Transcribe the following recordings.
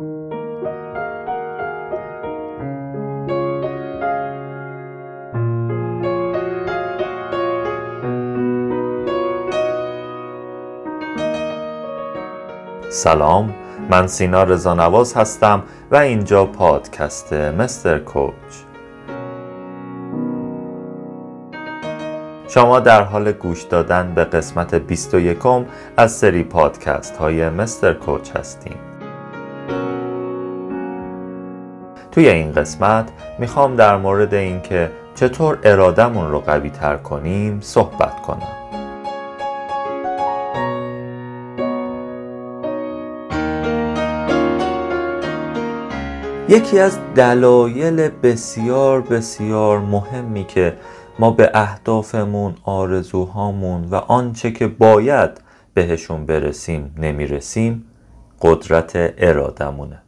سلام من سینا رزانواز هستم و اینجا پادکست مستر کوچ. شما در حال گوش دادن به قسمت 21 از سری پادکست های مستر کوچ هستیم توی این قسمت می‌خوام در مورد اینکه چطور ارادمون رو قوی تر کنیم صحبت کنم. یکی از دلایل بسیار بسیار مهمی که ما به اهدافمون آرزوهامون و آنچه که باید بهشون برسیم نمی‌رسیم قدرت ارادمونه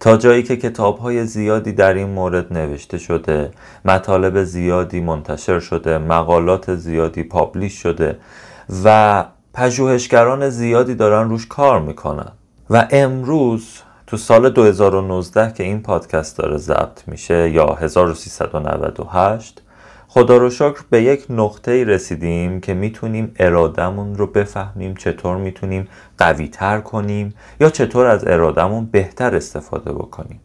تا جایی که کتاب های زیادی در این مورد نوشته شده مطالب زیادی منتشر شده مقالات زیادی پابلیش شده و پژوهشگران زیادی دارن روش کار می‌کنن. و امروز تو سال 2019 که این پادکست داره ضبط میشه یا 1398 خدا رو شکر به یک نقطه رسیدیم که می‌تونیم ارادمون رو بفهمیم چطور می‌تونیم قوی تر کنیم یا چطور از ارادمون بهتر استفاده بکنیم.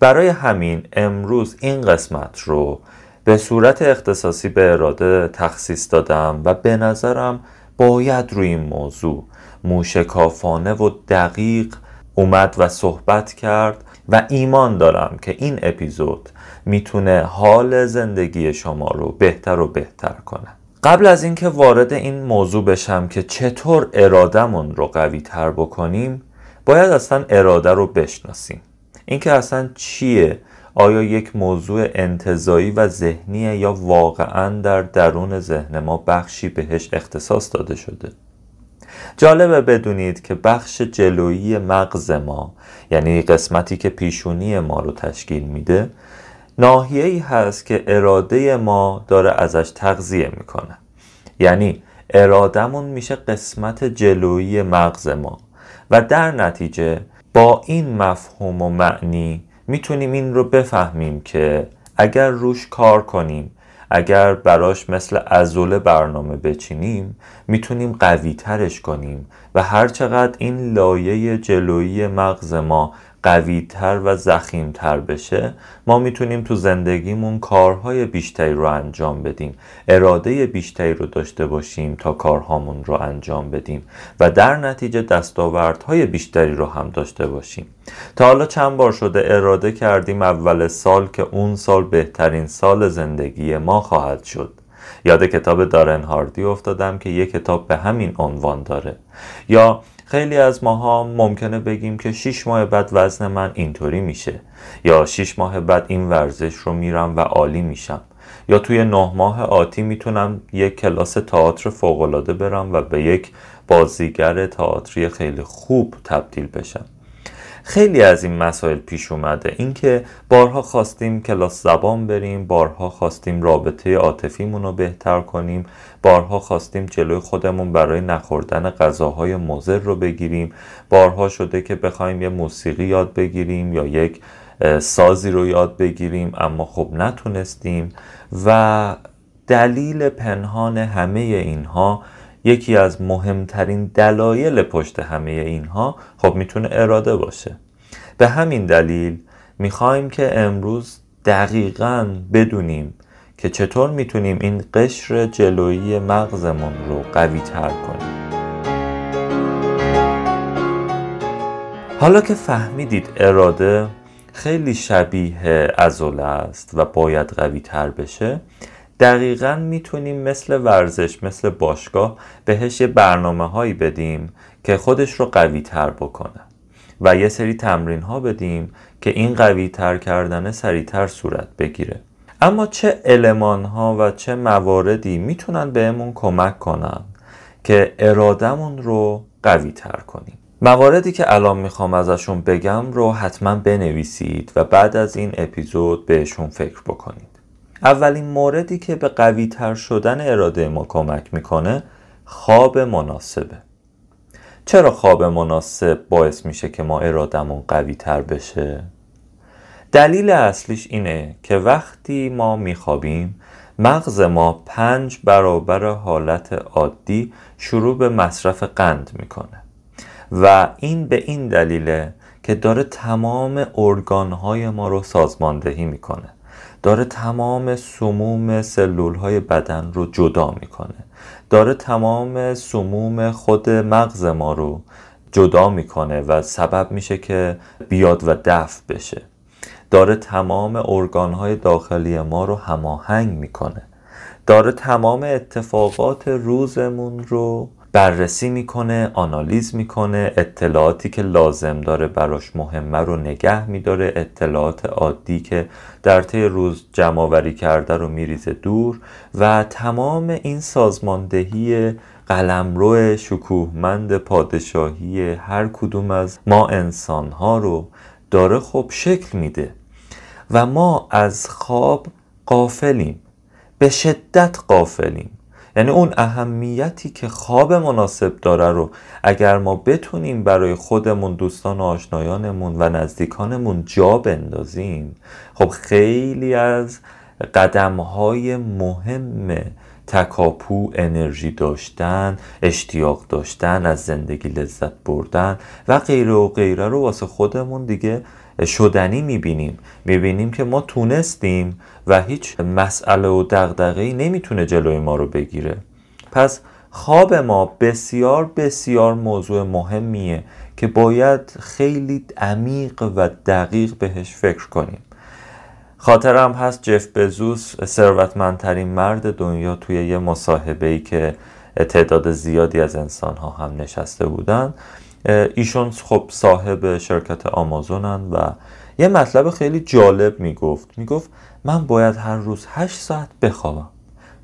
برای همین امروز این قسمت رو به صورت اختصاصی به اراده تخصیص دادم و به نظرم باید روی این موضوع موشکافانه و دقیق اومد و صحبت کرد و ایمان دارم که این اپیزود می‌تونه حال زندگی شما رو بهتر و بهتر کنه. قبل از اینکه وارد این موضوع بشم که چطور ارادمون رو قوی تر بکنیم باید اصلا اراده رو بشناسیم. اینکه اصلا چیه؟ آیا یک موضوع انتظایی و ذهنیه یا واقعا در درون ذهن ما بخشی بهش اختصاص داده شده؟ جالبه بدونید که بخش جلویی مغز ما یعنی قسمتی که پیشونی ما رو تشکیل میده ناحیه ای هست که اراده ما داره ازش تغذیه می‌کنه. یعنی ارادمون میشه قسمت جلویی مغز ما. و در نتیجه با این مفهوم و معنی می‌تونیم این رو بفهمیم که اگر روش کار کنیم اگر براش مثل ازوله برنامه بچینیم می‌تونیم قوی ترش کنیم و هرچقدر این لایه جلویی مغز ما قویتر و زخیمتر بشه ما می‌تونیم تو زندگیمون کارهای بیشتری رو انجام بدیم. اراده بیشتری رو داشته باشیم تا کارهامون رو انجام بدیم و در نتیجه دستاوردهای بیشتری رو هم داشته باشیم. تا حالا چند بار شده اراده کردیم اول سال که اون سال بهترین سال زندگی ما خواهد شد. یاد کتاب دارن هاردی افتادم که یک کتاب به همین عنوان داره. یا خیلی از ماها ممکنه بگیم که 6 ماه بعد وزن من اینطوری میشه یا 6 ماه بعد این ورزش رو میرم و عالی میشم یا توی نه ماه آتی می‌تونم یک کلاس تئاتر فوقالعاده برم و به یک بازیگر تئاتری خیلی خوب تبدیل بشم. خیلی از این مسائل پیش اومده. اینکه بارها خواستیم کلاس زبان بریم بارها خواستیم رابطه عاطفیمون رو بهتر کنیم بارها خواستیم جلوی خودمون برای نخوردن غذاهای مضر رو بگیریم. بارها شده که بخوایم یه موسیقی یاد بگیریم یا یک سازی رو یاد بگیریم اما خب نتونستیم. و دلیل پنهان همه اینها یکی از مهمترین دلایل پشت همه اینها خب می‌تونه اراده باشه. به همین دلیل می‌خوایم که امروز دقیقا بدونیم که چطور می‌تونیم این قشر جلویی مغزمون رو قوی تر کنیم. حالا که فهمیدید اراده خیلی شبیه ازوله است و باید قوی تر بشه دقیقا می‌تونیم مثل ورزش مثل باشگاه بهش یه برنامه هایی بدیم که خودش رو قوی تر بکنه و یه سری تمرین ها بدیم که این قوی تر کردن سریعتر صورت بگیره. اما چه علمان ها و چه مواردی می‌تونن بهمون کمک کنن که ارادمون رو قوی تر کنیم؟ مواردی که الان می‌خوام ازشون بگم رو حتما بنویسید و بعد از این اپیزود بهشون فکر بکنید. اولین موردی که به قوی تر شدن اراده ما کمک می‌کنه خواب مناسبه. چرا خواب مناسب باعث میشه که ما ارادمون قوی تر بشه؟ دلیل اصلیش اینه که وقتی ما میخوابیم مغز ما پنج برابر حالت عادی شروع به مصرف قند می‌کنه. و این به این دلیله که داره تمام ارگانهای ما رو سازماندهی می‌کنه. داره تمام سموم سلول های بدن رو جدا می‌کنه. داره تمام سموم خود مغز ما رو جدا می‌کنه و سبب میشه که بیاد و دفع بشه. داره تمام ارگانهای داخلی ما رو هماهنگ می‌کنه. داره تمام اتفاقات روزمون رو بررسی می‌کنه آنالیز می‌کنه اطلاعاتی که لازم داره براش مهمه رو نگه میداره اطلاعات عادی که در طی روز جمع کرده رو میریزه دور و تمام این سازماندهی قلمرو شکوهمند پادشاهی هر کدوم از ما انسانها رو داره خب شکل میده و ما از خواب قافلیم به شدت قافلیم یعنی اون اهمیتی که خواب مناسب داره رو اگر ما بتونیم برای خودمون دوستان و آشنایانمون و نزدیکانمون جا بندازیم خب خیلی از قدم های مهم تکاپو انرژی داشتن اشتیاق داشتن از زندگی لذت بردن و غیره و غیره رو واسه خودمون دیگه شدنی می‌بینیم. می‌بینیم که ما تونستیم و هیچ مسئله و دغدغه‌ای نمی‌تونه جلوی ما رو بگیره. پس خواب ما بسیار بسیار موضوع مهمیه که باید خیلی عمیق و دقیق بهش فکر کنیم. خاطرم هست جف بزوس ثروتمندترین مرد دنیا توی یه مصاحبه ای که تعداد زیادی از انسان ها هم نشسته بودن. ایشون خب صاحب شرکت آمازونن و یه مطلب خیلی جالب می‌گفت. می‌گفت من باید هر روز 8 ساعت بخوابم.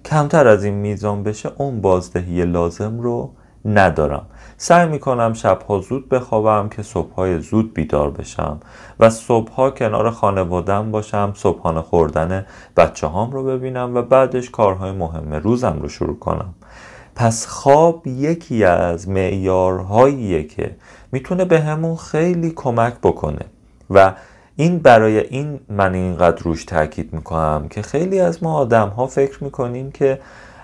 کمتر از این میزان بشه اون بازدهی لازم رو ندارم. سعی می‌کنم شبها زود بخوابم که صبحهای زود بیدار بشم و صبحها کنار خانوادم باشم صبحانه خوردن بچه هام رو ببینم و بعدش کارهای مهم روزم رو شروع کنم. پس خواب یکی از معیارهاییه که می‌تونه به همون خیلی کمک بکنه. و این برای این من اینقدر روش تاکید می‌کنم که خیلی از ما آدم ها فکر می‌کنیم که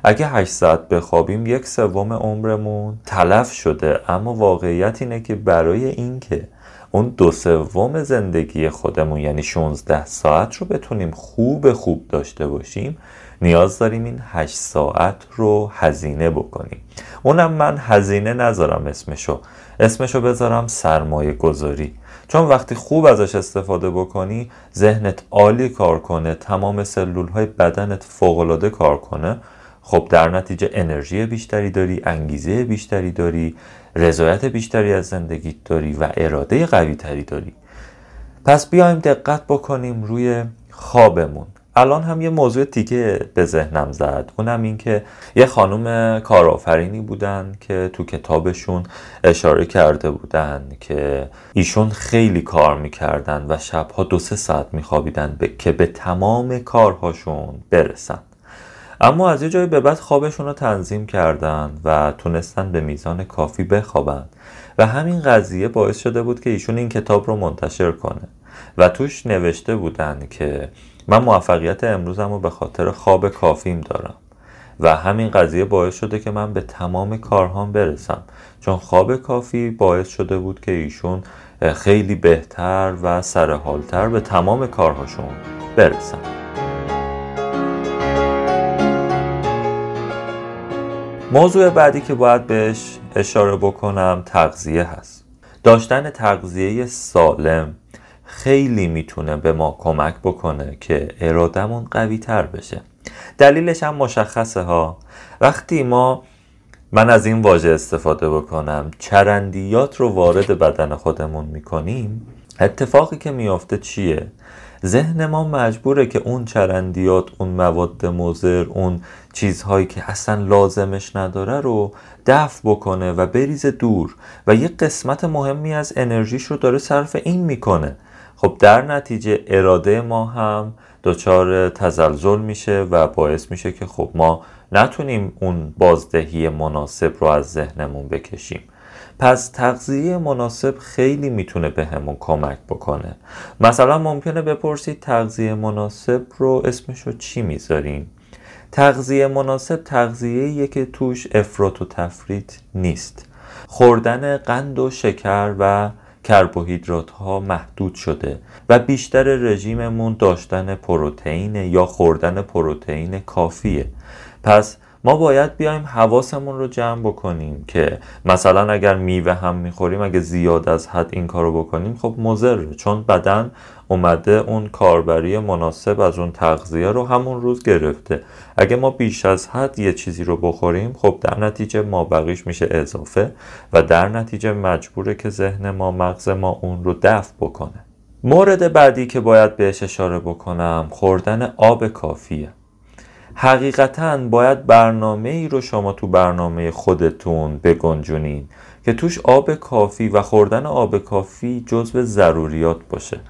اگه 8 ساعت بخوابیم یک سوم عمرمون تلف شده. اما واقعیت اینه که برای اینکه اون دو سوم زندگی خودمون یعنی 16 ساعت رو بتونیم خوب خوب داشته باشیم نیاز داریم این 8 ساعت رو هزینه بکنیم. اونم من هزینه نذارم اسمشو. اسمشو بذارم سرمایه گذاری. چون وقتی خوب ازش استفاده بکنی ذهنت عالی کار کنه تمام سلول های بدنت فوقالعاده کار کنه خب در نتیجه انرژی بیشتری داری انگیزه بیشتری داری رضایت بیشتری از زندگیت داری و اراده قوی تری داری. پس بیایم دقت بکنیم روی خوابمون. الان هم یه موضوع دیگه به ذهنم زد. اونم این که یه خانم کارآفرینی بودن که تو کتابشون اشاره کرده بودن که ایشون خیلی کار می‌کردن و شبها دو سه ساعت میخوابیدن که به تمام کارهاشون برسن. اما از یه جای به بعد خوابشون رو تنظیم کردن و تونستن به میزان کافی بخوابن. و همین قضیه باعث شده بود که ایشون این کتاب رو منتشر کنه. و توش نوشته بودن که من موفقیت امروزم رو به خاطر خواب کافیم دارم. و همین قضیه باعث شده که من به تمام کارهام برسم. چون خواب کافی باعث شده بود که ایشون خیلی بهتر و سرحالتر به تمام کارهاشون برسن. موضوع بعدی که باید بهش اشاره بکنم تغذیه هست. داشتن تغذیه سالم خیلی می‌تونه به ما کمک بکنه که ارادمون قوی تر بشه. دلیلش هم مشخصه ها. وقتی ما من از این واژه استفاده بکنم چرندیات رو وارد بدن خودمون می‌کنیم اتفاقی که میافته چیه؟ ذهن ما مجبوره که اون چرندیات اون مواد مضر اون چیزهایی که اصلا لازمش نداره رو دفع بکنه و بریزه دور. و یه قسمت مهمی از انرژیش رو داره صرف این می‌کنه. خب در نتیجه اراده ما هم دچار تزلزل میشه و باعث میشه که خب ما نتونیم اون بازدهی مناسب رو از ذهنمون بکشیم. پس تغذیه مناسب خیلی می‌تونه به همون کمک بکنه. مثلا ممکنه بپرسید تغذیه مناسب رو اسمش رو چی می‌ذاریم تغذیه مناسب تغذیه که توش افراط و تفریط نیست. خوردن قند و شکر و کربوهیدرات ها محدود شده و بیشتر رژیممون داشتن پروتئین یا خوردن پروتئین کافیه. پس ما باید بیایم حواسمون رو جمع بکنیم که مثلا اگر میوه هم می‌خوریم اگه زیاد از حد این کارو بکنیم خب مضره چون بدن اومده اون کاربری مناسب از اون تغذیه رو همون روز گرفته. اگه ما بیش از حد یه چیزی رو بخوریم خب در نتیجه ما بقیش میشه اضافه و در نتیجه مجبوره که ذهن ما مغز ما اون رو دفع بکنه. مورد بعدی که باید بهش اشاره بکنم خوردن آب کافیه. حقیقتا باید برنامه ای رو شما تو برنامه خودتون بگنجونین که توش آب کافی و خوردن آب کافی جزو ضروریات باشه.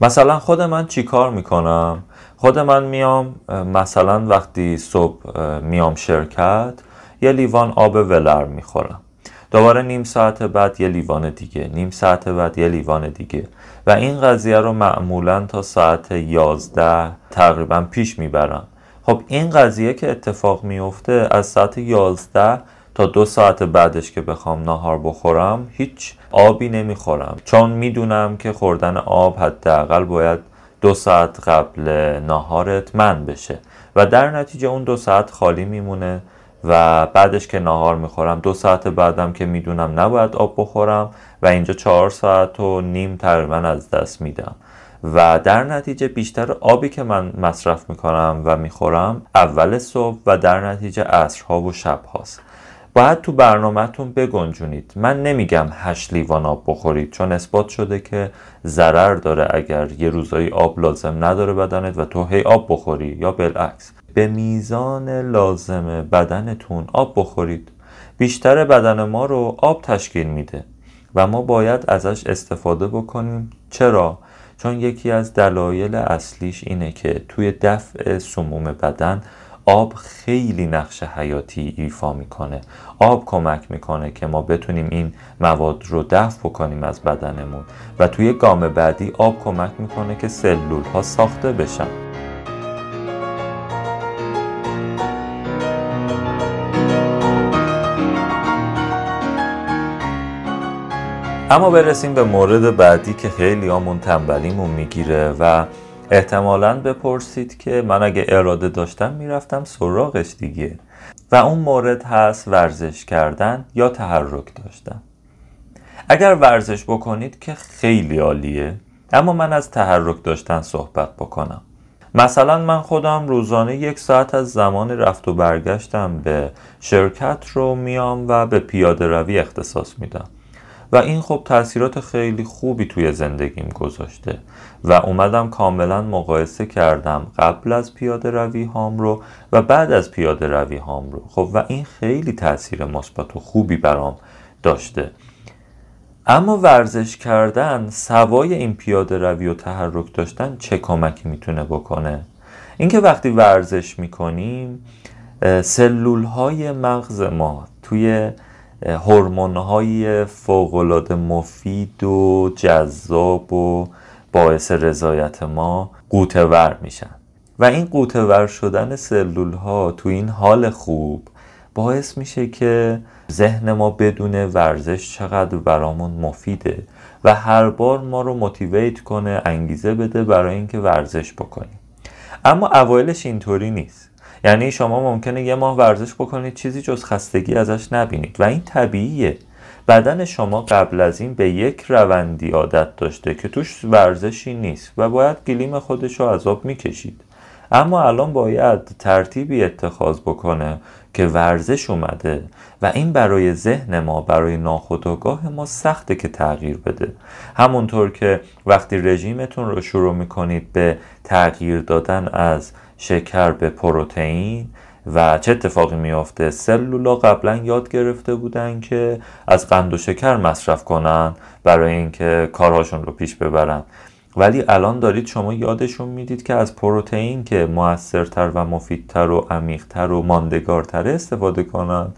مثلا خود من چی کار می‌کنم؟ خود من میام مثلا وقتی صبح میام شرکت یه لیوان آب ولر می‌خورم. دوباره نیم ساعت بعد یه لیوان دیگه نیم ساعت بعد یه لیوان دیگه. و این قضیه رو معمولا تا ساعت یازده تقریبا پیش می‌برم. خب این قضیه که اتفاق میفته از ساعت 11 تا دو ساعت بعدش که بخوام ناهار بخورم هیچ آبی نمی‌خورم. چون می‌دونم که خوردن آب حداقل باید دو ساعت قبل ناهارت من بشه. و در نتیجه اون دو ساعت خالی میمونه و بعدش که ناهار می‌خورم دو ساعت بعدم که می‌دونم نباید آب بخورم و اینجا چهار ساعت و نیم تقریبا از دست میدم. و در نتیجه بیشتر آبی که من مصرف می‌کنم و می‌خورم اول صبح و در نتیجه عصرها و شب هاست باید تو برنامهتون بگنجونید. من نمیگم هشت لیوان آب بخورید چون اثبات شده که ضرر داره اگر یه روزایی آب لازم نداره بدنت و تو هی آب بخوری یا بالعکس. به میزان لازم بدنتون آب بخورید. بیشتر بدن ما رو آب تشکیل میده و ما باید ازش استفاده بکنیم. چرا؟ چون یکی از دلایل اصلیش اینه که توی دفع سموم بدن آب خیلی نقش حیاتی ایفا می‌کنه. آب کمک می‌کنه که ما بتونیم این مواد رو دفع بکنیم از بدنمون. و توی گام بعدی آب کمک می‌کنه که سلول ها ساخته بشن. اما برسیم به مورد بعدی که خیلی آمون تنبلیمون می‌گیره و احتمالا بپرسید که من اگه اراده داشتم می‌رفتم سراغش دیگه. و اون مورد هست ورزش کردن یا تحرک داشتن. اگر ورزش بکنید که خیلی عالیه اما من از تحرک داشتن صحبت بکنم. مثلا من خودم روزانه یک ساعت از زمان رفت و برگشتم به شرکت رو میام و به پیاده روی اختصاص میدم. و این خب تاثیرات خیلی خوبی توی زندگیم گذاشته و اومدم کاملا مقایسه کردم قبل از پیاده روی هام رو و بعد از پیاده روی هام رو. خب و این خیلی تاثیر مثبت و خوبی برام داشته. اما ورزش کردن سوای این پیاده روی و تحرک داشتن چه کمکی می‌تونه بکنه؟ اینکه وقتی ورزش می‌کنیم سلول های مغز ما توی هورمون های مفید و جذاب و باعث رضایت ما قوتور میشن. و این قوتور شدن سلول ها تو این حال خوب باعث میشه که ذهن ما بدون ورزش چقدر برامون مفیده و هر بار ما رو موتیویت کنه انگیزه بده برای اینکه ورزش بکنیم. اما اوایلش اینطوری نیست. یعنی شما ممکنه یه ماه ورزش بکنید چیزی جز خستگی ازش نبینید. و این طبیعیه. بدن شما قبل از این به یک روندی عادت داشته که توش ورزشی نیست و باید گلیم خودش رو عذاب می‌کشید. اما الان باید ترتیبی اتخاذ بکنه که ورزش اومده و این برای ذهن ما برای ناخودآگاه ما سخته که تغییر بده. همونطور که وقتی رژیمتون رو شروع می‌کنید به تغییر دادن از شکر به پروتئین و چه اتفاقی میافته؟ سلولا قبلا یاد گرفته بودن که از قند و شکر مصرف کنن برای اینکه کارهاشون رو پیش ببرن. ولی الان دارید شما یادشون می‌دید که از پروتئین که موثرتر و مفیدتر و عمیقتر و ماندگارتر استفاده کنن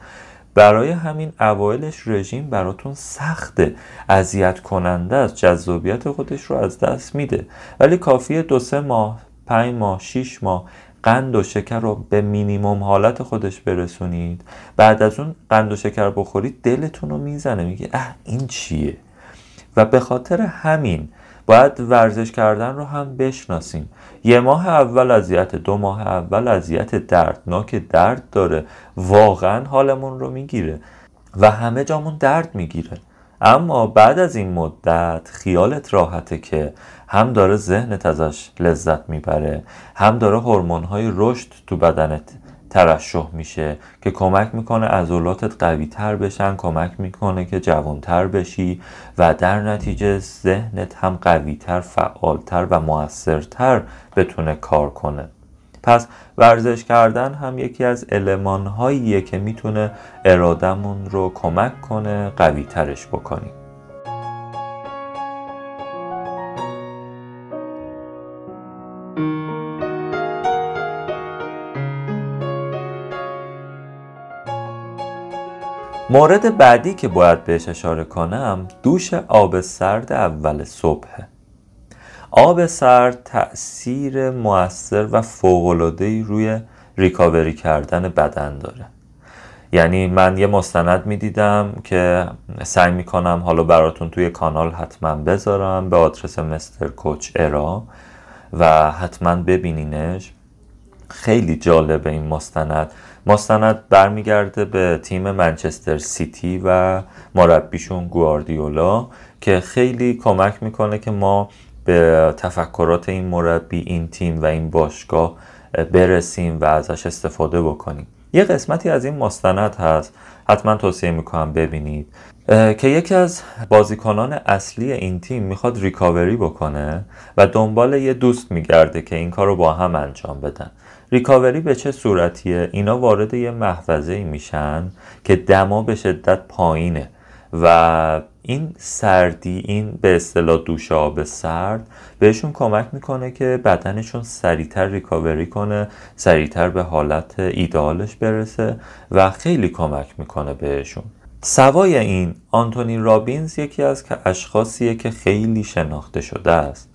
برای همین اوایلش رژیم براتون سخته اذیت کننده است جذابیت خودش رو از دست میده. ولی کافیه دو سه ماه پنج ماه شیش ماه قند و شکر رو به مینیموم حالت خودش برسونید. بعد از اون قند و شکر بخورید دلتون رو می‌زنه میگه اه این چیه؟ و به خاطر همین باید ورزش کردن رو هم بشناسیم. یه ماه اول اذیت دو ماه اول اذیت دردناک درد داره. واقعا حالمون رو می‌گیره و همه جامون درد می‌گیره. اما بعد از این مدت خیالت راحته که هم داره ذهنت ازش لذت می‌بره هم داره های رشد تو بدنت ترشح میشه که کمک می‌کنه عضلاتت قوی تر بشن کمک می‌کنه که جوانتر بشی و در نتیجه ذهنت هم قوی تر فعالتر و موثرتر بتونه کار کنه. پس ورزش کردن هم یکی از المانهاییه که می‌تونه ارادمون رو کمک کنه قوی ترش بکنیم. مورد بعدی که باید بهش اشاره کنم دوش آب سرد اول صبحه. آب سرد تأثیر موثر و فوق‌العاده‌ای روی ریکاوری کردن بدن داره. یعنی من یه مستند می‌دیدم که سعی می‌کنم حالا براتون توی کانال حتما بذارم به آدرس مستر کوچ ارا و حتما ببینینش. خیلی جالب این مستند. مستند برمیگرده به تیم منچستر سیتی و مربیشون گواردیولا که خیلی کمک می‌کنه که ما به تفکرات این مربی این تیم و این باشگاه برسیم و ازش استفاده بکنیم. یه قسمتی از این مستند هست. حتما توصیه می‌کنم ببینید. که یکی از بازیکنان اصلی این تیم می‌خواد ریکاوری بکنه و دنبال یه دوست میگرده که این کار رو با هم انجام بدن. ریکاوری به چه صورتیه؟ اینا وارد یه محفظه میشن که دما به شدت پایینه و این سردی این به اصطلاح دوش آب سرد بهشون کمک می‌کنه که بدنشون سریعتر ریکاوری کنه سریعتر به حالت ایدالش برسه و خیلی کمک می‌کنه بهشون. سوای این آنتونی رابینز یکی از اشخاصیه که خیلی شناخته شده است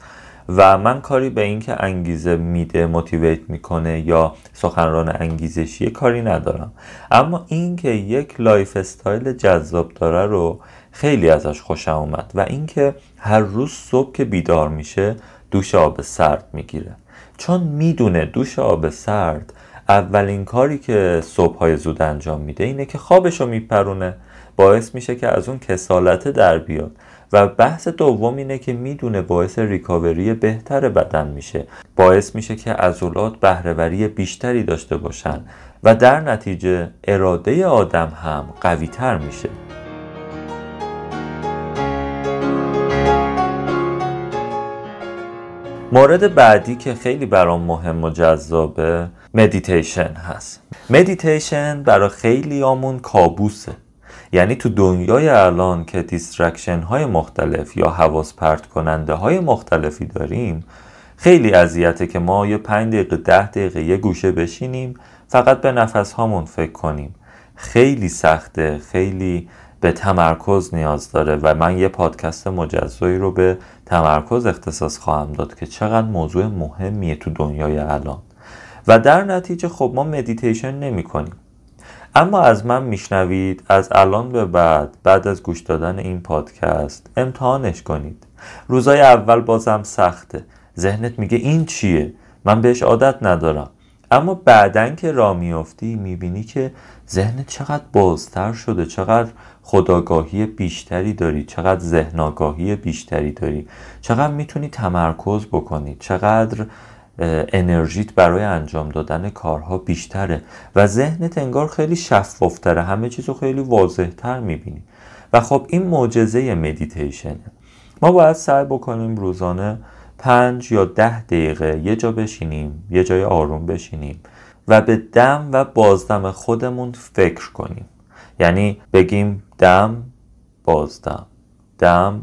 و من کاری به اینکه انگیزه میده موتیویت می‌کنه یا سخنران انگیزشی کاری ندارم. اما اینکه یک lifestyle جذاب داره رو خیلی ازش خوشم اومد و اینکه هر روز صبح که بیدار میشه دوش آب سرد می‌گیره. چون می‌دونه دوش آب سرد اولین کاری که صبح های زود انجام میده اینه که خوابشو میپرونه. باعث میشه که از اون کسالت در بیاد. و بحث دوم اینه که می‌دونه باعث recovery بهتر بدن میشه. باعث میشه که عضلات بهره‌وری بیشتری داشته باشن و در نتیجه اراده آدم هم قوی تر میشه. مورد بعدی که خیلی برام مهم و جذابه مدیتیشن هست. مدیتیشن برای خیلیامون کابوسه. یعنی تو دنیای الان که distraction های مختلف یا حواس پرت کننده های مختلفی داریم خیلی اذیته که ما یه پنج دقیقه ده دقیقه یه گوشه بشینیم فقط به نفس هامون فکر کنیم. خیلی سخته خیلی به تمرکز نیاز داره و من یه پادکست مجزایی رو به تمرکز اختصاص خواهم داد که چقدر موضوع مهمیه تو دنیای الان. و در نتیجه خب ما مدیتیشن نمی کنیم. اما از من میشنوید از الان به بعد بعد از گوش دادن این پادکست امتحانش کنید. روزای اول بازم سخته. ذهنت میگه این چیه؟ من بهش عادت ندارم. اما بعدن که را میافتی می‌بینی که ذهنت چقدر بازتر شده چقدر خداگاهی بیشتری داری چقدر ذهنگاهی بیشتری داری چقدر می‌تونی تمرکز بکنی چقدر انرژیت برای انجام دادن کارها بیشتره و ذهنت انگار خیلی شفافتره همه چیز رو خیلی واضحتر می‌بینی. و خب این معجزه مدیتیشنه ما باید سعی بکنیم روزانه پنج یا ده دقیقه یه جا بشینیم یه جای آروم بشینیم و به دم و بازدم خودمون فکر کنیم. یعنی بگیم دم بازدم دم.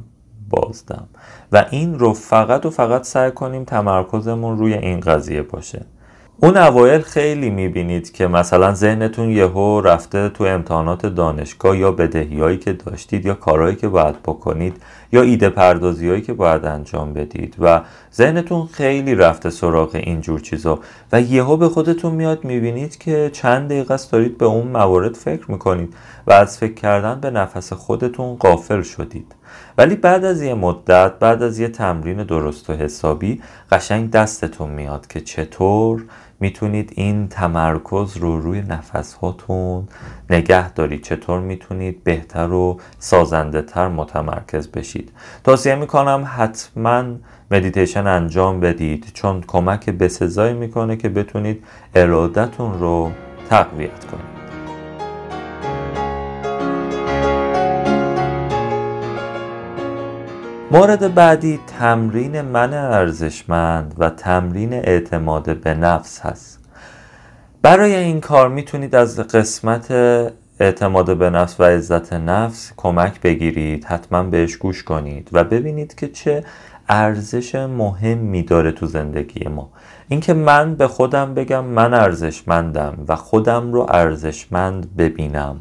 بازدم و این رو فقط و فقط سعی کنیم تمرکزمون روی این قضیه باشه. اون اوایل خیلی می‌بینید که مثلا ذهنتون یهو رفته تو امتحانات دانشگاه یا بدهیایی که داشتید یا کارهایی که باید بکنید. یا ایده پردازی هایی که باید انجام بدید. و ذهنتون خیلی رفته سراغ اینجور چیزا. و یهو به خودتون میاد می‌بینید که چند دقیقه است دارید به اون موارد فکر می‌کنید. و از فکر کردن به نفس خودتون قافل شدید. ولی بعد از یه مدت بعد از یه تمرین درست و حسابی قشنگ دستتون میاد که چطور می‌تونید این تمرکز رو روی نفس هاتون نگه دارید. چطور می‌تونید بهتر و سازنده تر متمرکز بشید؟ توصیه می‌کنم حتما مدیتیشن انجام بدید چون کمک بسزایی می‌کنه که بتونید ارادتون رو تقویت کنید. مورد بعدی تمرین من ارزشمند و تمرین اعتماد به نفس هست. برای این کار می‌تونید از قسمت اعتماد به نفس و عزت نفس کمک بگیرید حتما بهش گوش کنید و ببینید که چه ارزش مهمی داره تو زندگی ما. اینکه من به خودم بگم من ارزشمندم و خودم رو ارزشمند ببینم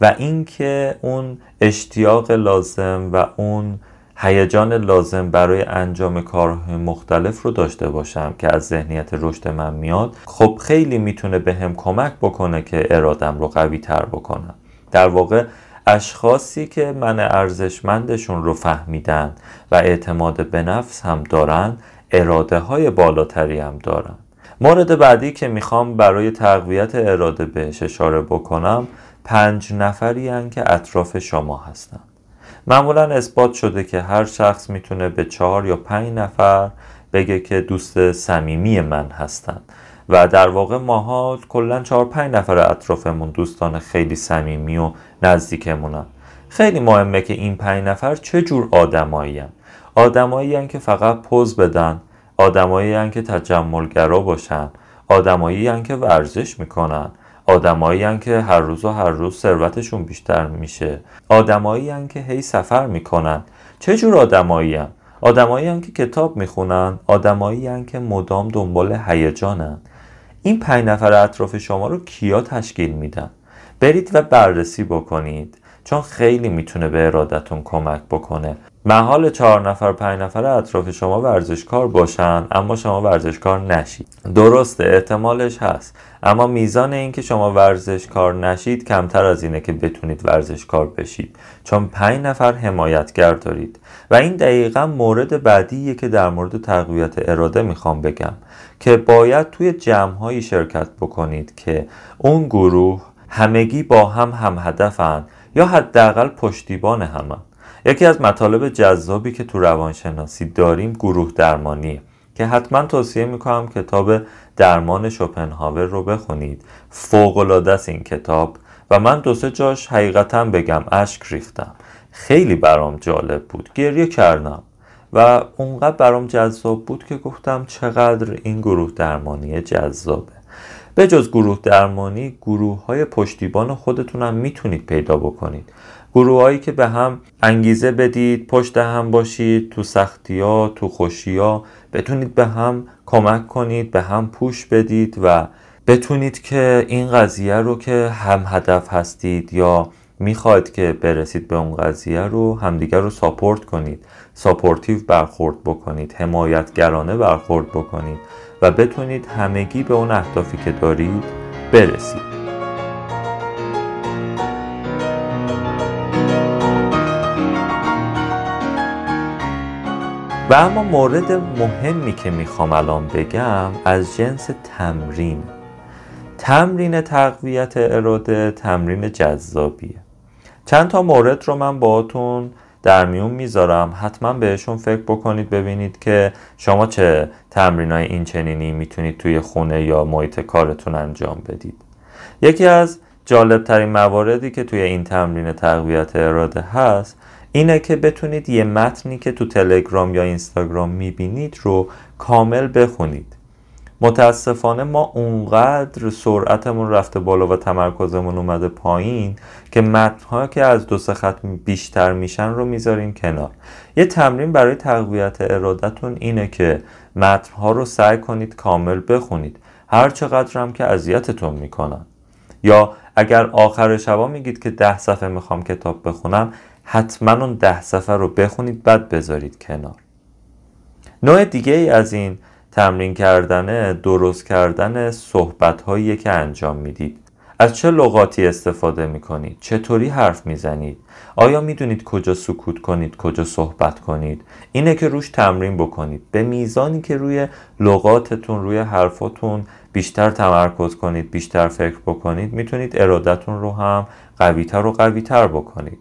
و اینکه اون اشتیاق لازم و اون هیجان لازم برای انجام کارهای مختلف رو داشته باشم که از ذهنیت رشد من میاد خب خیلی می‌تونه به هم کمک بکنه که ارادم رو قوی تر بکنم. در واقع اشخاصی که من ارزشمندشون رو فهمیدن و اعتماد به نفس هم دارن اراده های بالاتری هم دارن. مورد بعدی که می‌خوام برای تقویت اراده بهش اشاره بکنم پنج نفری که اطراف شما هستن. معمولا اثبات شده که هر شخص می‌تونه به چهار یا پنج نفر بگه که دوست صمیمی من هستن. و در واقع ماها کلا چهار پنج نفر اطرافمون دوستان خیلی صمیمی و نزدیکمونن. خیلی مهمه که این پنج نفر چه جور آدمایی هن. آدمایی که فقط پوز بدن آدمایی که تجملگرا باشن آدمایی که ورزش می‌کنن. آدمایی که هر روز و هر روز ثروتشون بیشتر میشه. آدمایی که هی سفر می‌کنن. چه جور آدمایی آدمایی که کتاب می‌خونن. آدمایی که مدام دنبال هیجانن. این پنج نفر اطراف شما رو کیا تشکیل میدن؟ برید و بررسی بکنید. چون خیلی می‌تونه به ارادتون کمک بکنه. محال چهار نفر پنج نفر اطراف شما ورزشکار باشن اما شما ورزشکار نشید. درسته احتمالش هست. اما میزان اینکه شما ورزشکار نشید کمتر از اینه که بتونید ورزشکار بشید. چون پنج نفر حمایتگر دارید. و این دقیقا مورد بعدیه که در مورد تقویت اراده می‌خوام بگم. که باید توی جمعهایی شرکت بکنید که اون گروه همگی با هم هم هدفن یا حداقل پشتیبان همن. یکی از مطالب جذابی که تو روانشناسی داریم گروه درمانیه که حتما توصیه می‌کنم کتاب درمان شوپنهاور رو بخونید. فوق است این کتاب و من دو سه جاش حقیقتا بگم اشک ریختم. خیلی برام جالب بود. گریه کردم. و اونقدر برام جذاب بود که گفتم چقدر این گروه درمانی جذابه. به جز گروه درمانی گروه های پشتیبان خودتون هم می‌تونید پیدا بکنید. گروههایی که به هم انگیزه بدید پشت هم باشید تو سختی ها تو خوشی ها بتونید به هم کمک کنید به هم push بدید و بتونید که این قضیه رو که هم‌هدف هستید یا می‌خواید که برسید به اون قضیه رو همدیگر رو support کنید. supportive برخورد بکنید حمایتگرانه برخورد بکنید و بتونید همگی به اون اهدافی که دارید برسید. و اما مورد مهمی که می‌خوام الان بگم از جنس تمرین. تمرین تقویت اراده تمرین جذابیه. چند تا مورد رو من باهاتون در میون می‌ذارم. حتما بهشون فکر بکنید ببینید که شما چه تمرین های این چنینی می‌تونید توی خونه یا محیط کارتون انجام بدید. یکی از جالب ترین مواردی که توی این تمرین تقویت اراده هست اینه که بتونید یه متنی که تو تلگرام یا اینستاگرام می‌بینید رو کامل بخونید. متاسفانه ما اونقدر سرعتمون رفته بالا و تمرکزمون اومده پایین که متنها که از دو سه خط بیشتر میشن رو می‌ذاریم کنار. یه تمرین برای تقویت ارادتون اینه که متنها رو سعی کنید کامل بخونید. هر چقدرم که اذیتتون می‌کنن. یا اگر آخر شبا میگید که ده صفحه می‌خوام کتاب بخونم حتما اون ده صفحه رو بخونید بعد بذارید کنار. نوع دیگه ای از این تمرین کردن درست کردن صحبت هایی که انجام می‌دید. از چه لغاتی استفاده می‌کنید؟ چطوری حرف می‌زنید؟ آیا می‌دونید کجا سکوت کنید کجا صحبت کنید؟ اینه که روش تمرین بکنید. به میزانی که روی لغاتتون روی حرفاتون بیشتر تمرکز کنید بیشتر فکر بکنید می‌تونید ارادتون رو هم قویتر و قویتر بکنید.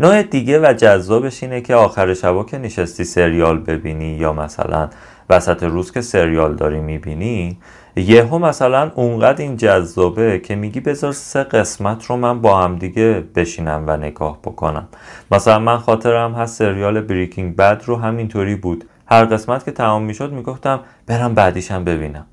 نوع دیگه و جذابش اینه که آخر شبا که نشستی سریال ببینی یا مثلا وسط روز که سریال داری می‌بینی یهو مثلا اونقدر این جذابه که میگی بذار سه قسمت رو من با هم دیگه بشینم و نگاه بکنم. مثلا من خاطرم هست سریال بریکینگ بد رو همینطوری بود. هر قسمت که تمام می‌شد می‌گفتم برم بعدیشم ببینم.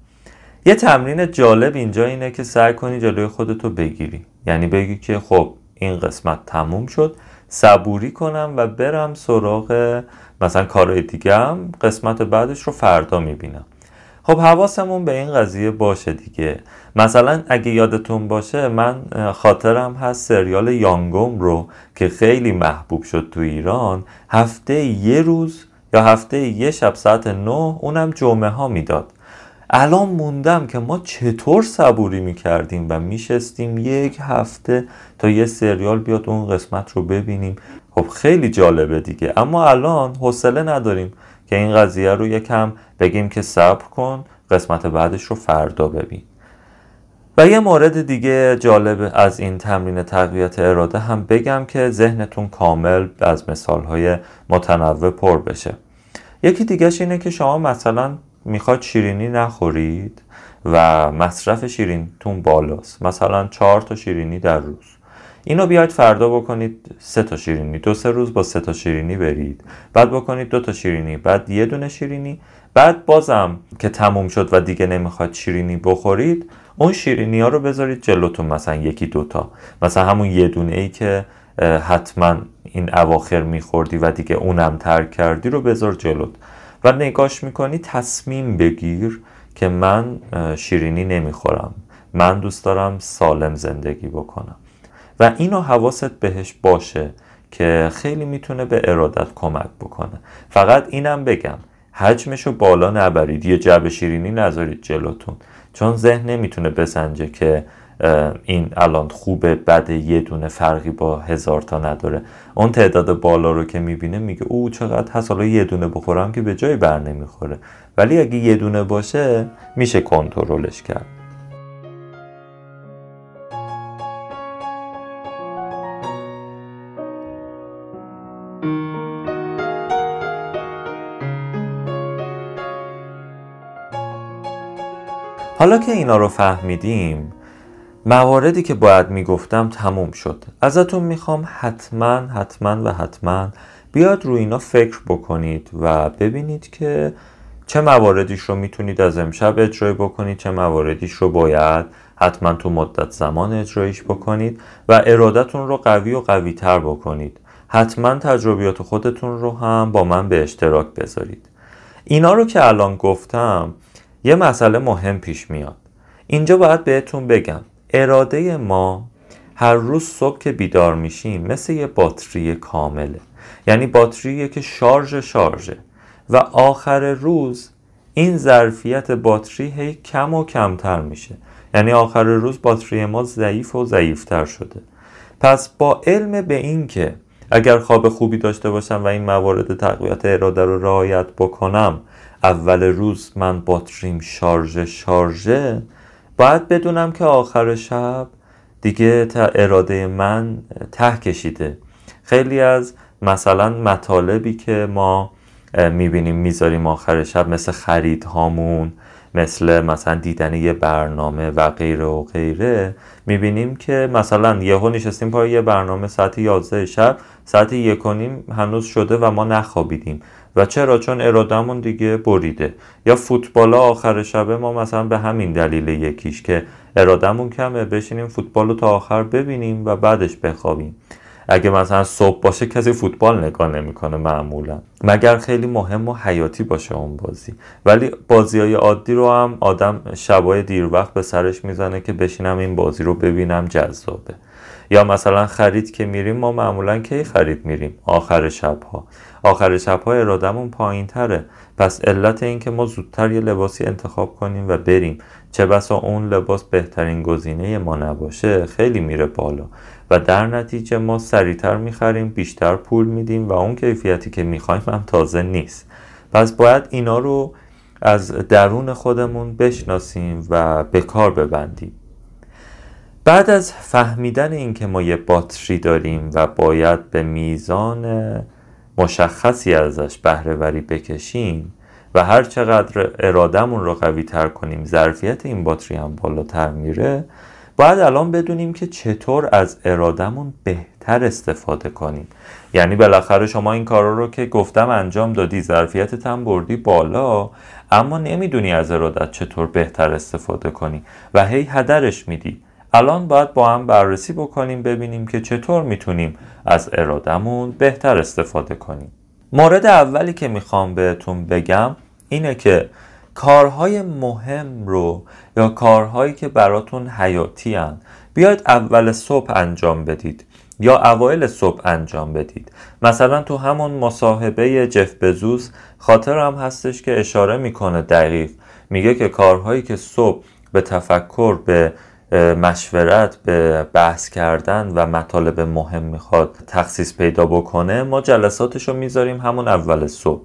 یه تمرین جالب اینجا اینه که سعی کنی جلوی خودتو بگیری. یعنی بگی که خب این قسمت تموم شد. صبوری کنم و برم سراغ مثلا کارهای دیگه هم قسمت بعدش رو فردا می‌بینم. خب حواسمون به این قضیه باشه دیگه. مثلا اگه یادتون باشه من خاطرم هست سریال یانگوم رو که خیلی محبوب شد تو ایران. هفته یه روز یا هفته یه شب ساعت نه اونم جمعه ها می‌داد. الان موندم که ما چطور صبوری می‌کردیم و میشستیم یک هفته تا یه سریال بیاد اون قسمت رو ببینیم. خب خیلی جالبه دیگه. اما الان حوصله نداریم که این قضیه رو یکم بگیم که صبر کن قسمت بعدش رو فردا ببین. و یه مورد دیگه جالب از این تمرین تقویت اراده هم بگم که ذهنتون کامل از مثالهای متنوع پر بشه. یکی دیگهش اینه که شما مثلا می‌خواد شیرینی نخورید و مصرف شیرینتون بالاست. مثلا چهار تا شیرینی در روز. اینو بیاید فردا بکنید سه تا شیرینی. دو سه روز با سه تا شیرینی برید. بعد بکنید دو تا شیرینی. بعد یه دونه شیرینی. بعد بازم که تموم شد و دیگه نمی‌خواد شیرینی بخورید اون شیرینی ها رو بذارید جلوتون. مثلا یکی دوتا مثلا همون یه دونه ای که حتما این اواخر میخوردی و دیگه اونم ترک کردی رو بذار جلوت. و نگاش می‌کنی تصمیم بگیر که من شیرینی نمی‌خورم. من دوست دارم سالم زندگی بکنم. و اینو حواست بهش باشه که خیلی می‌تونه به ارادت کمک بکنه. فقط اینم بگم حجمشو بالا نبرید. یه جب شیرینی نذارید جلوتون. چون ذهن نمی‌تونه بسنجه که این الان خوبه بد یه دونه فرقی با هزار تا نداره. اون تعداد بالا رو که می‌بینه میگه او چقدر هست حالا یه دونه بخورم که به جای بر نمی‌خوره. ولی اگه یه دونه باشه میشه کنترلش کرد. حالا که اینا رو فهمیدیم مواردی که باید می‌گفتم تموم شد. ازتون می‌خوام حتما حتما و حتما بیاد روی اینا فکر بکنید و ببینید که چه مواردیش رو می‌تونید از امشب اجرای بکنید چه مواردیش رو باید حتما تو مدت زمان اجرایش بکنید و ارادتون رو قوی و قوی تر بکنید. حتما تجربیات خودتون رو هم با من به اشتراک بذارید. اینا رو که الان گفتم یه مسئله مهم پیش میاد. اینجا باید بهتون بگم. اراده ما هر روز صبح که بیدار میشیم مثل یه باتری کامله یعنی باتری که شارژ شارژه. و آخر روز این ظرفیت باتری هی کم و کمتر میشه. یعنی آخر روز باتری ما ضعیف و ضعیفتر شده. پس با علم به این که اگر خواب خوبی داشته باشم و این موارد تقویت اراده رو رعایت بکنم اول روز من باتریم شارژ شارژه باید بدونم که آخر شب دیگه تا اراده من ته کشیده. خیلی از مثلا مطالبی که ما می‌بینیم می‌ذاریم آخر شب مثل خرید هامون مثل مثلا دیدن یه برنامه و غیره و غیره می‌بینیم که مثلا یهو نشستیم پای یه برنامه ساعت 11 شب ساعت یک هنوز شده و ما نخوابیدیم. و چرا؟ چون ارادهمون دیگه بریده. یا فوتبال آخر شبه ما مثلا به همین دلیل یکیش که ارادهمون کمه بشینیم فوتبال رو تا آخر ببینیم و بعدش بخوابیم. اگه مثلا صبح باشه کسی فوتبال نگاه نمی‌کنه معمولا. مگر خیلی مهم و حیاتی باشه اون بازی. ولی بازی های عادی رو هم آدم شبای دیر وقت به سرش می‌زنه که بشینم این بازی رو ببینم جذابه. یا مثلا خرید که میریم ما معمولا کی خرید میریم؟ آخر شبها. آخر شبها ارادمون پایین تره پس علت این که ما زودتر یه لباسی انتخاب کنیم و بریم. چه بسا اون لباس بهترین گزینه ما نباشه خیلی میره بالا. و در نتیجه ما سریعتر می‌خریم بیشتر پول میدیم و اون کیفیتی که می‌خوایم هم تازه نیست. پس باید اینا رو از درون خودمون بشناسیم و به کار ببندیم. بعد از فهمیدن اینکه ما یه باتری داریم و باید به میزان مشخصی ازش بهرهوری بکشیم و هر چقدر ارادهمون رو قوی تر کنیم ظرفیت این باتری هم بالاتر میره باید الان بدونیم که چطور از ارادهمون بهتر استفاده کنیم. یعنی بالاخره شما این کارا رو که گفتم انجام دادی ظرفیتت هم بردی بالا اما نمی‌دونی از ارادت چطور بهتر استفاده کنی و هی هدرش میدی. الان باید با هم بررسی بکنیم ببینیم که چطور می‌تونیم از ارادمون بهتر استفاده کنیم. مورد اولی که می‌خوام بهتون بگم اینه که کارهای مهم رو یا کارهایی که براتون حیاتی هن بیاید اول صبح انجام بدید یا اوایل صبح انجام بدید. مثلا تو همون مصاحبه جف بزوس خاطرم هستش که اشاره می‌کنه دقیق. میگه که کارهایی که صبح به تفکر به مشورت به بحث کردن و مطالب مهم می‌خواد تخصیص پیدا بکنه ما جلساتش رو می‌ذاریم همون اول صبح.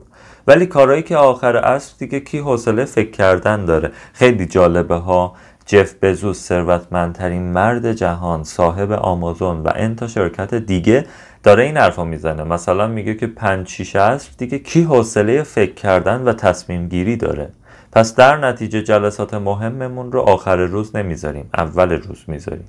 ولی کارهایی که آخر عصر دیگه کی حوصله فکر کردن داره؟ خیلی جالبه ها جف بزوس ثروتمندترین مرد جهان صاحب آمازون و انتا شرکت دیگه داره این حرفا می‌زنه. مثلا میگه که پنج شیش عصر دیگه کی حوصله فکر کردن و تصمیم گیری داره؟ پس در نتیجه جلسات مهممون رو آخر روز نمی‌ذاریم اول روز می‌ذاریم.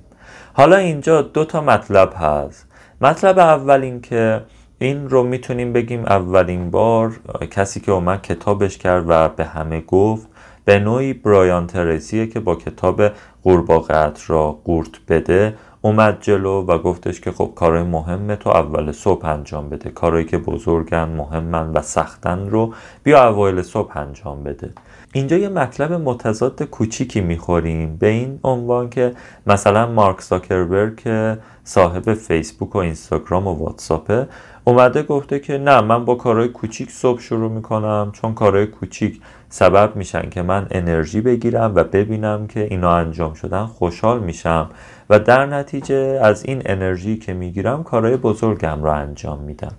حالا اینجا دو تا مطلب هست. مطلب اول این که این رو می‌تونیم بگیم اولین بار کسی که اومد کتابش کرد و به همه گفت به نوعی برایان ترسیه که با کتاب قورباغه را قورت بده اومد جلو و گفتش که خب کارهای مهم تو اول صبح انجام بده. کارهایی که بزرگن مهمن و سختن رو بیا اوایل صبح انجام بده. اینجا یه مطلب متضاد کوچیکی می‌خوریم به این عنوان که مثلا مارک زاکربرگ که صاحب فیسبوک و اینستاگرام و واتساپه اومده گفته که نه من با کارهای کوچیک صبح شروع می‌کنم چون کارهای کوچیک سبب میشن که من انرژی بگیرم و ببینم که اینا انجام شدن خوشحال میشم. و در نتیجه از این انرژی که می‌گیرم کارهای بزرگم رو انجام میدم.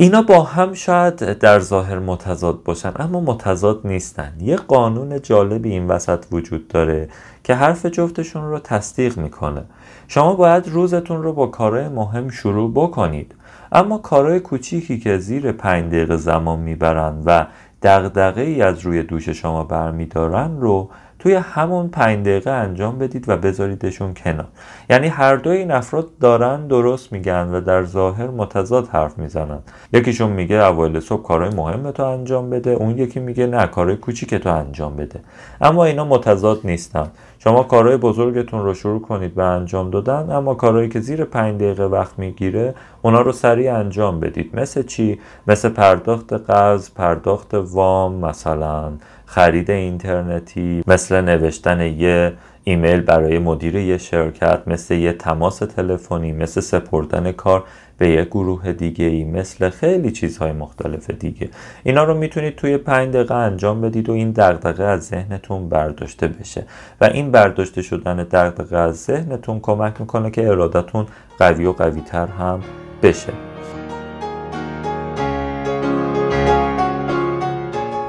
اینا با هم شاید در ظاهر متضاد باشن اما متضاد نیستن. یه قانون جالبی این وسط وجود داره که حرف جفتشون رو تصدیق می‌کنه. شما باید روزتون رو با کارهای مهم شروع بکنید. اما کارهای کوچیکی که زیر پنج دقیقه زمان می‌برن و دغدغه ای از روی دوش شما برمیدارن رو توی همون پنج دقیقه انجام بدید و بذاریدشون کنار. یعنی هر دوی این افراد دارن درست میگن و در ظاهر متضاد حرف می‌زنن. یکیشون میگه اوایل صبح کارهای مهم تو انجام بده اون یکی میگه نه کارهای کوچیک تو انجام بده. اما اینا متضاد نیستن. شما کارهای بزرگتون رو شروع کنید به انجام دادن اما کارهایی که زیر پنج دقیقه وقت می‌گیره اونا رو سریع انجام بدید. مثل چی؟ مثل پرداخت قرض پرداخت وام مثلا. خرید اینترنتی مثل نوشتن یه ایمیل برای مدیر یه شرکت مثل یه تماس تلفنی مثل سپردن کار به یه گروه دیگه ای مثل خیلی چیزهای مختلف دیگه. اینا رو می‌تونید توی پنج دقیقه انجام بدید و این دغدغه از ذهنتون برداشته بشه. و این برداشته شدن دغدغه از ذهنتون کمک می‌کنه که ارادتون قوی و قوی تر هم بشه.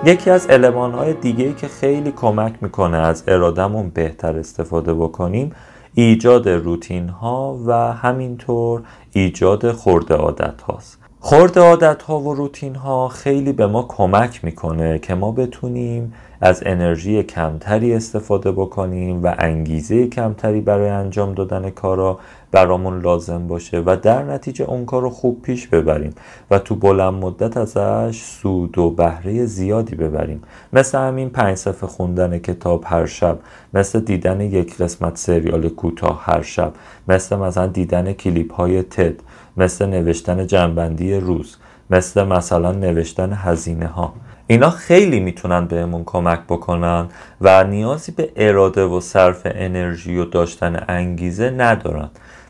یکی از علمان های دیگه که خیلی کمک می‌کنه از ارادمون بهتر استفاده بکنیم ایجاد روتین ها و همینطور ایجاد خورده عادت هاست خورد عادت ها و روتین ها خیلی به ما کمک می‌کنه که ما بتونیم از انرژی کمتری استفاده بکنیم و انگیزه کمتری برای انجام دادن کارا برامون لازم باشه و در نتیجه اون کار رو خوب پیش ببریم و تو بلند مدت ازش سود و بهره زیادی ببریم. مثل همین پنج صفحه خوندن کتاب هر شب مثل دیدن یک قسمت سریال کوتاه هر شب مثل مثلا دیدن کلیپ های تد مثل نوشتن جنبندی روز مثل مثلا نوشتن هزینه ها اینا خیلی می‌تونن بهمون کمک بکنن و نیازی به اراده و صرف انرژی و داشتن انگیزه ندارن.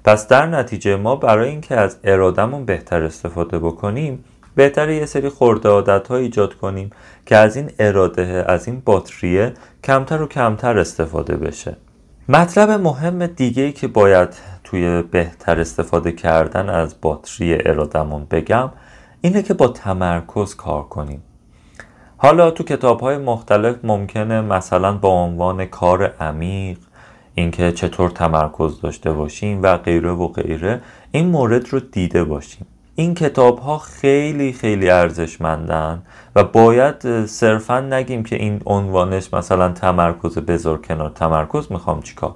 پس در نتیجه ما برای اینکه از ارادهمون بهتر استفاده بکنیم بهتر یه سری خورده عادت ها ایجاد کنیم که از این اراده از این باتریه کمتر و کمتر استفاده بشه. مطلب مهم دیگه ای که باید توی بهتر استفاده کردن از باتری ارادمون بگم اینه که با تمرکز کار کنیم. حالا تو کتاب های مختلف ممکنه مثلا با عنوان کار عمیق اینکه چطور تمرکز داشته باشیم و غیره و غیره این مورد رو دیده باشیم. این کتاب ها خیلی خیلی ارزشمندن و باید صرفا نگیم که این عنوانش مثلا تمرکز بذار کنار. تمرکز می‌خوام چیکار؟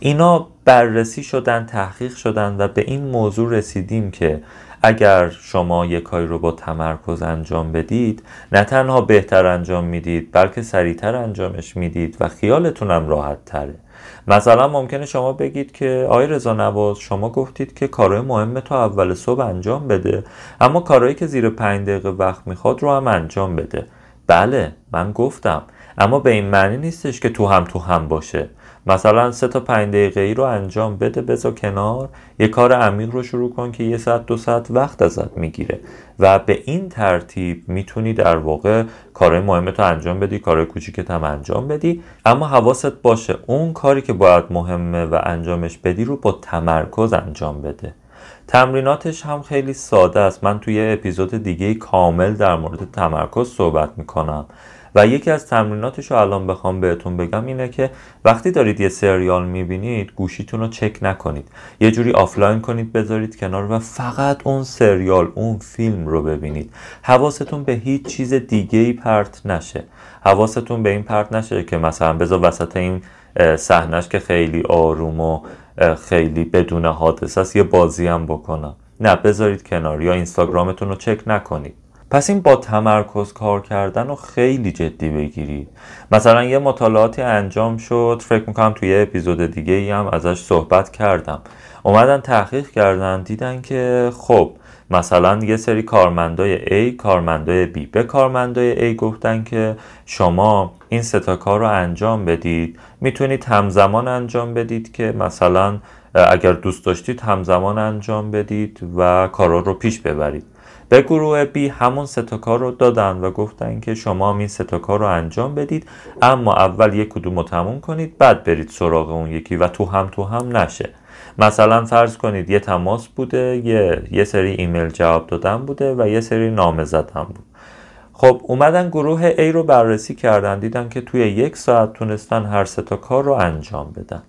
اینا بررسی شدن تحقیق شدن و به این موضوع رسیدیم که اگر شما یک کاری رو با تمرکز انجام بدید نه تنها بهتر انجام می‌دید بلکه سریعتر انجامش می‌دید و خیالتونم راحت تره مثلا ممکنه شما بگید که آی رضا نواز شما گفتید که کارهای مهم تو اول صبح انجام بده اما کارهایی که زیر پنج دقیقه وقت می‌خواد رو هم انجام بده. بله من گفتم. اما به این معنی نیستش که تو هم تو هم باشه. مثلا سه تا پنج دقیقه ای رو انجام بده بذار کنار. یه کار عمیق رو شروع کن که یه ساعت دو ساعت وقت ازت می‌گیره. و به این ترتیب می‌تونی در واقع کارهای مهمت رو انجام بدی کارهای کوچیکت هم انجام بدی. اما حواست باشه اون کاری که باید مهمه و انجامش بدی رو با تمرکز انجام بده. تمریناتش هم خیلی ساده است. من توی اپیزود دیگه کامل در مورد تمرکز صحبت می‌کنم. و یکی از تمریناتش رو الان بخوام بهتون بگم اینه که وقتی دارید یه سریال می‌بینید گوشیتون رو چک نکنید. یه جوری آفلاین کنید بذارید کنار و فقط اون سریال اون فیلم رو ببینید. حواستون به هیچ چیز دیگه ای پرت نشه. حواستون به این پرت نشه که مثلا بذار وسط این صحنش که خیلی آروم و خیلی بدون حادثه است یه بازی هم بکنم. نه بذارید کنار یا اینستاگرامتون رو چک نکنید. پس این با تمرکز کار کردن رو خیلی جدی بگیرید. مثلا یه مطالعاتی انجام شد فکر می‌کنم توی یه اپیزود دیگه ای هم ازش صحبت کردم. اومدن تحقیق کردن دیدن که خب مثلا یه سری کارمندای A کارمندای B. به کارمندای A گفتن که شما این ستا کار رو انجام بدید. می‌تونید همزمان انجام بدید که مثلا اگر دوست داشتید همزمان انجام بدید و کارا رو پیش ببرید. به گروه بی همون ستا کار رو دادن و گفتن که شما این ستا کار رو انجام بدید اما اول یک کدوم رو تموم کنید بعد برید سراغ اون یکی و تو هم تو هم نشه. مثلا فرض کنید یه تماس بوده یه, یه سری ایمیل جواب دادن بوده و یه سری نامه زدن بود. خب اومدن گروه A رو بررسی کردن دیدن که توی یک ساعت تونستن هر ستا کار رو انجام بدن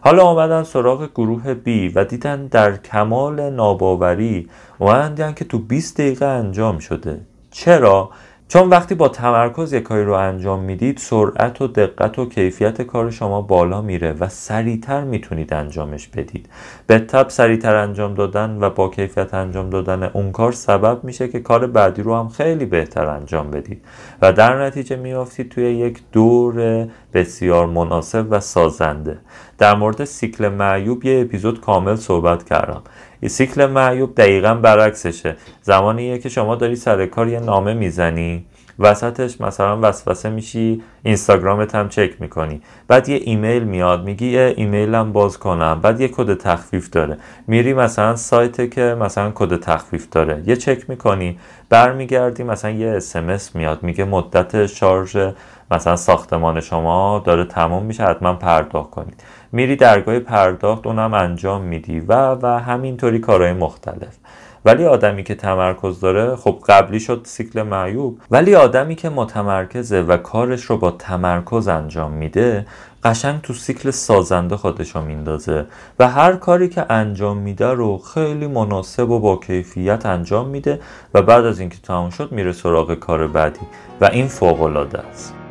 حالا آمدن سراغ گروه B و دیدن در کمال ناباوری اومدن که تو 20 دقیقه انجام شده چرا؟ چون وقتی با تمرکز یک کاری رو انجام می‌دید سرعت و دقت و کیفیت کار شما بالا میره و سریعتر می‌تونید انجامش بدید. به تب سریعتر انجام دادن و با کیفیت انجام دادن اون کار سبب میشه که کار بعدی رو هم خیلی بهتر انجام بدید. و در نتیجه میافتید توی یک دور بسیار مناسب و سازنده. در مورد سیکل معیوب یه اپیزود کامل صحبت کردم. سیکل معیوب دقیقا برعکسشه. زمانیه که شما داری سر کار یه نامه می‌زنی وسطش مثلا وسوسه میشی اینستاگرامت هم چک می‌کنی. بعد یه ایمیل میاد میگی یه ایمیلم باز کنم. بعد یه کد تخفیف داره. میری مثلا سایت که مثلا کد تخفیف داره. یه چک می‌کنی برمیگردی مثلا یه اسمس میاد. میگه مدت شارژ مثلا ساختمان شما داره تموم میشه حتما پرداخت کنید. میری درگاه پرداخت اونم انجام میدی و و همینطوری کارهای مختلف. ولی آدمی که تمرکز داره خب قبلی شد سیکل معیوب. ولی آدمی که متمرکزه و کارش رو با تمرکز انجام میده قشنگ تو سیکل سازنده خودش رو میندازه و هر کاری که انجام میده رو خیلی مناسب و با کیفیت انجام میده و بعد از اینکه تمام شد میره سراغ کار بعدی و این فوق العاده است.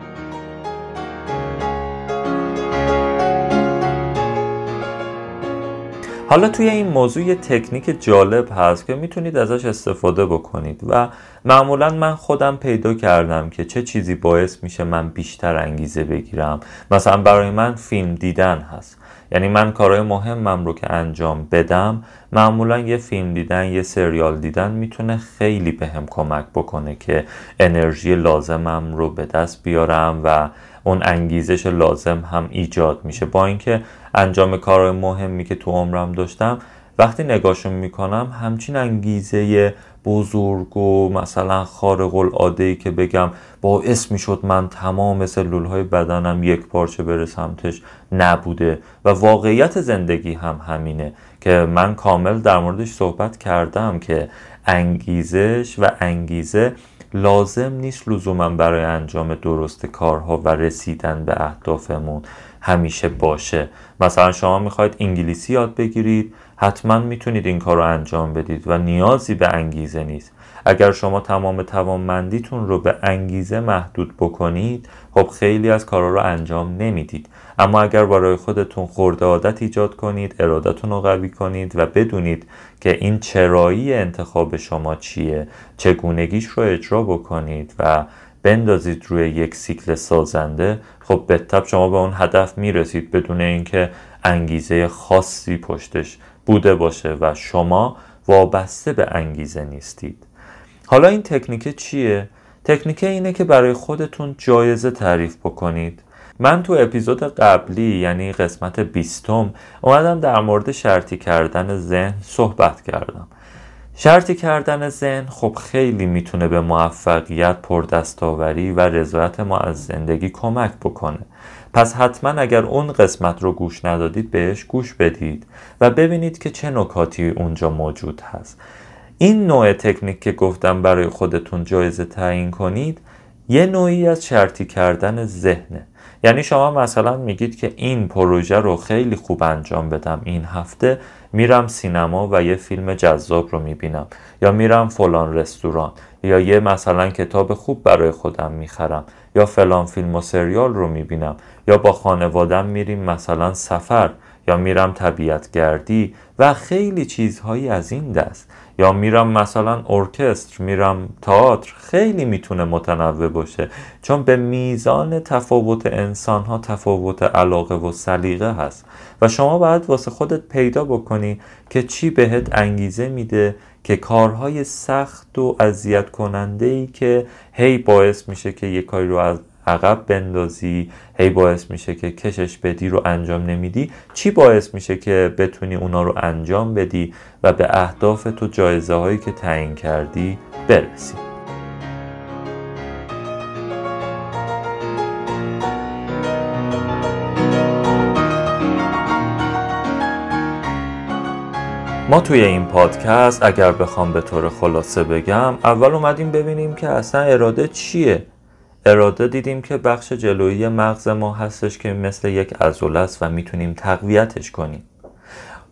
حالا توی این موضوع یه تکنیک جالب هست که می‌تونید ازش استفاده بکنید و معمولا من خودم پیدا کردم که چه چیزی باعث میشه من بیشتر انگیزه بگیرم. مثلا برای من فیلم دیدن هست. یعنی من کارهای مهمم رو که انجام بدم معمولا یه فیلم دیدن یه سریال دیدن می‌تونه خیلی بهم هم کمک بکنه که انرژی لازمم رو به دست بیارم و اون انگیزش لازم هم ایجاد میشه. با اینکه انجام کارهای مهمی که تو عمرم داشتم وقتی نگاهشون می‌کنم همچین انگیزه بزرگ و مثلا خارق العاده ای که بگم باعث می‌شد من تمام سلول های بدنم یک پارچه بره سمتش نبوده و واقعیت زندگی هم همینه که من کامل در موردش صحبت کردم که انگیزش و انگیزه لازم نیست لزوما برای انجام درست کارها و رسیدن به اهدافمون. همیشه باشه. مثلا شما می‌خواید انگلیسی یاد بگیرید حتما می‌تونید این کار رو انجام بدید و نیازی به انگیزه نیست. اگر شما تمام توانمندیتون رو به انگیزه محدود بکنید خب خیلی از کارا رو انجام نمی‌دید. اما اگر برای خودتون خورده عادت ایجاد کنید ارادتون رو قوی کنید و بدونید که این چرایی انتخاب شما چیه چگونگیش رو اجرا بکنید و بندازید روی یک سیکل سازنده خب به تب شما به اون هدف می‌رسید بدون اینکه انگیزه خاصی پشتش بوده باشه و شما وابسته به انگیزه نیستید. حالا این تکنیک چیه؟ تکنیک اینه که برای خودتون جایزه تعریف بکنید. من تو اپیزود قبلی یعنی قسمت بیستم اومدم در مورد شرطی کردن ذهن صحبت کردم. شرطی کردن ذهن خب خیلی می‌تونه به موفقیت پردستاوری و رضایت ما از زندگی کمک بکنه. پس حتما اگر اون قسمت رو گوش ندادید بهش گوش بدید و ببینید که چه نکاتی اونجا موجود هست. این نوع تکنیک که گفتم برای خودتون جایزه تعیین کنید یه نوعی از شرطی کردن ذهنه. یعنی شما مثلا میگید که این پروژه رو خیلی خوب انجام بدم این هفته میرم سینما و یه فیلم جذاب رو می‌بینم. یا میرم فلان رستوران. یا یه مثلا کتاب خوب برای خودم می‌خرم. یا فلان فیلم و سریال رو می‌بینم. یا با خانوادم میریم مثلا سفر. یا میرم طبیعت گردی و خیلی چیزهایی از این دست. یا میرم مثلا ارکستر میرم تئاتر خیلی می‌تونه متنوع باشه. چون به میزان تفاوت انسان ها تفاوت علاقه و سلیقه هست. و شما باید واسه خودت پیدا بکنی که چی بهت انگیزه میده که کارهای سخت و اذیت کننده ای که هی باعث میشه که یه کاری رو از عقب بندازی. هی باعث میشه که کشش بدی رو انجام نمیدی. چی باعث میشه که بتونی اونا رو انجام بدی و به اهداف تو جایزه هایی که تعیین کردی برسی؟ ما توی این پادکست اگر بخوام به طور خلاصه بگم اول اومدیم ببینیم که اصلا اراده چیه اراده دیدیم که بخش جلویی مغز ما هستش که مثل یک عضله است و می‌تونیم تقویتش کنیم.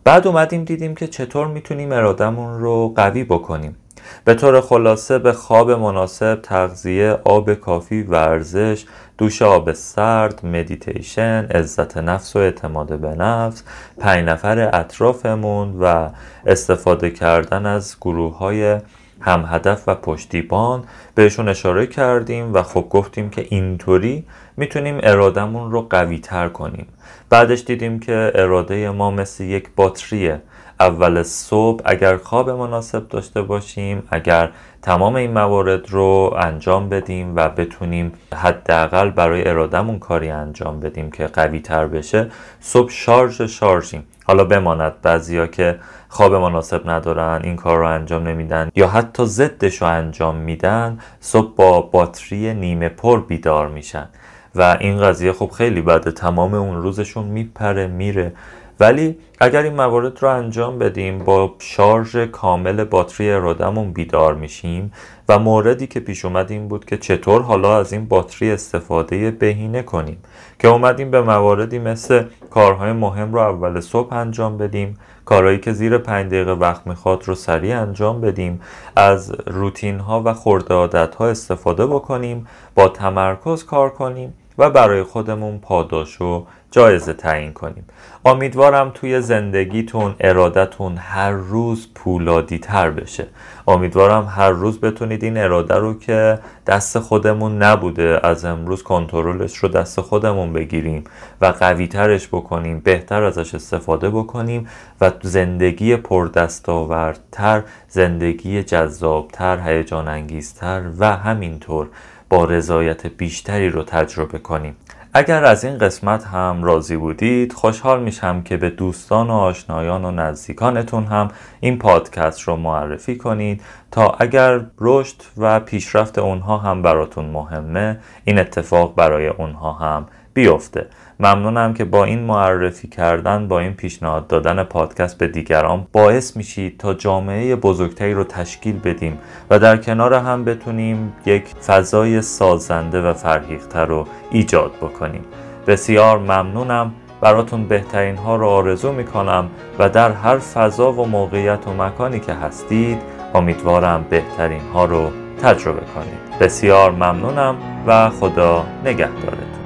بعد اومدیم دیدیم که چطور می‌تونیم اراده‌مون رو قوی بکنیم. به طور خلاصه به خواب مناسب تغذیه آب کافی ورزش دوش آب سرد مدیتیشن عزت نفس و اعتماد به نفس پنج نفر اطرافمون و استفاده کردن از گروه های هم هدف و پشتیبان. بهشون اشاره کردیم و خب گفتیم که اینطوری می‌تونیم ارادهمون رو قوی تر کنیم. بعدش دیدیم که اراده ما مثل یک باتریه. اول صبح اگر خواب مناسب داشته باشیم اگر تمام این موارد رو انجام بدیم و بتونیم حداقل برای ارادهمون کاری انجام بدیم که قوی تر بشه صبح شارژ شارژیم. حالا بماند بعضیا که خواب مناسب ندارن این کار رو انجام نمیدن یا حتی ضدش رو انجام میدن صبح با باتری نیمه پر بیدار میشن. و این قضیه خب خیلی بعد تمام اون روزشون میپره میره. ولی اگر این موارد رو انجام بدیم با شارژ کامل باتری ارادهمون بیدار میشیم و موردی که پیش اومد این بود که چطور حالا از این باتری استفاده بهینه کنیم که اومدیم به مواردی مثل کارهای مهم رو اول صبح انجام بدیم کارهایی که زیر پنج دقیقه وقت می‌خواد رو سریع انجام بدیم از روتین ها و خورده عادت ها استفاده بکنیم با تمرکز کار کنیم و برای خودمون پاداش و جایزه تعیین کنیم. امیدوارم توی زندگیتون ارادتون هر روز پولادی تر بشه. امیدوارم هر روز بتونید این اراده رو که دست خودمون نبوده از امروز کنترلش رو دست خودمون بگیریم و قوی ترش بکنیم بهتر ازش استفاده بکنیم و زندگی پردستاوردتر زندگی جذابتر هیجان انگیزتر و همینطور با رضایت بیشتری رو تجربه کنیم. اگر از این قسمت هم راضی بودید خوشحال میشم که به دوستان و آشنایان و نزدیکانتون هم این پادکست رو معرفی کنید تا اگر رشد و پیشرفت اونها هم براتون مهمه این اتفاق برای اونها هم بیفته. ممنونم که با این معرفی کردن با این پیشنهاد دادن پادکست به دیگران باعث میشید تا جامعه بزرگتری رو تشکیل بدیم و در کنار هم بتونیم یک فضای سازنده و فرهیخته رو ایجاد بکنیم. بسیار ممنونم. براتون بهترین ها رو آرزو می‌کنم و در هر فضا و موقعیت و مکانی که هستید امیدوارم بهترین ها رو تجربه کنید. بسیار ممنونم و خدا نگهدارتون.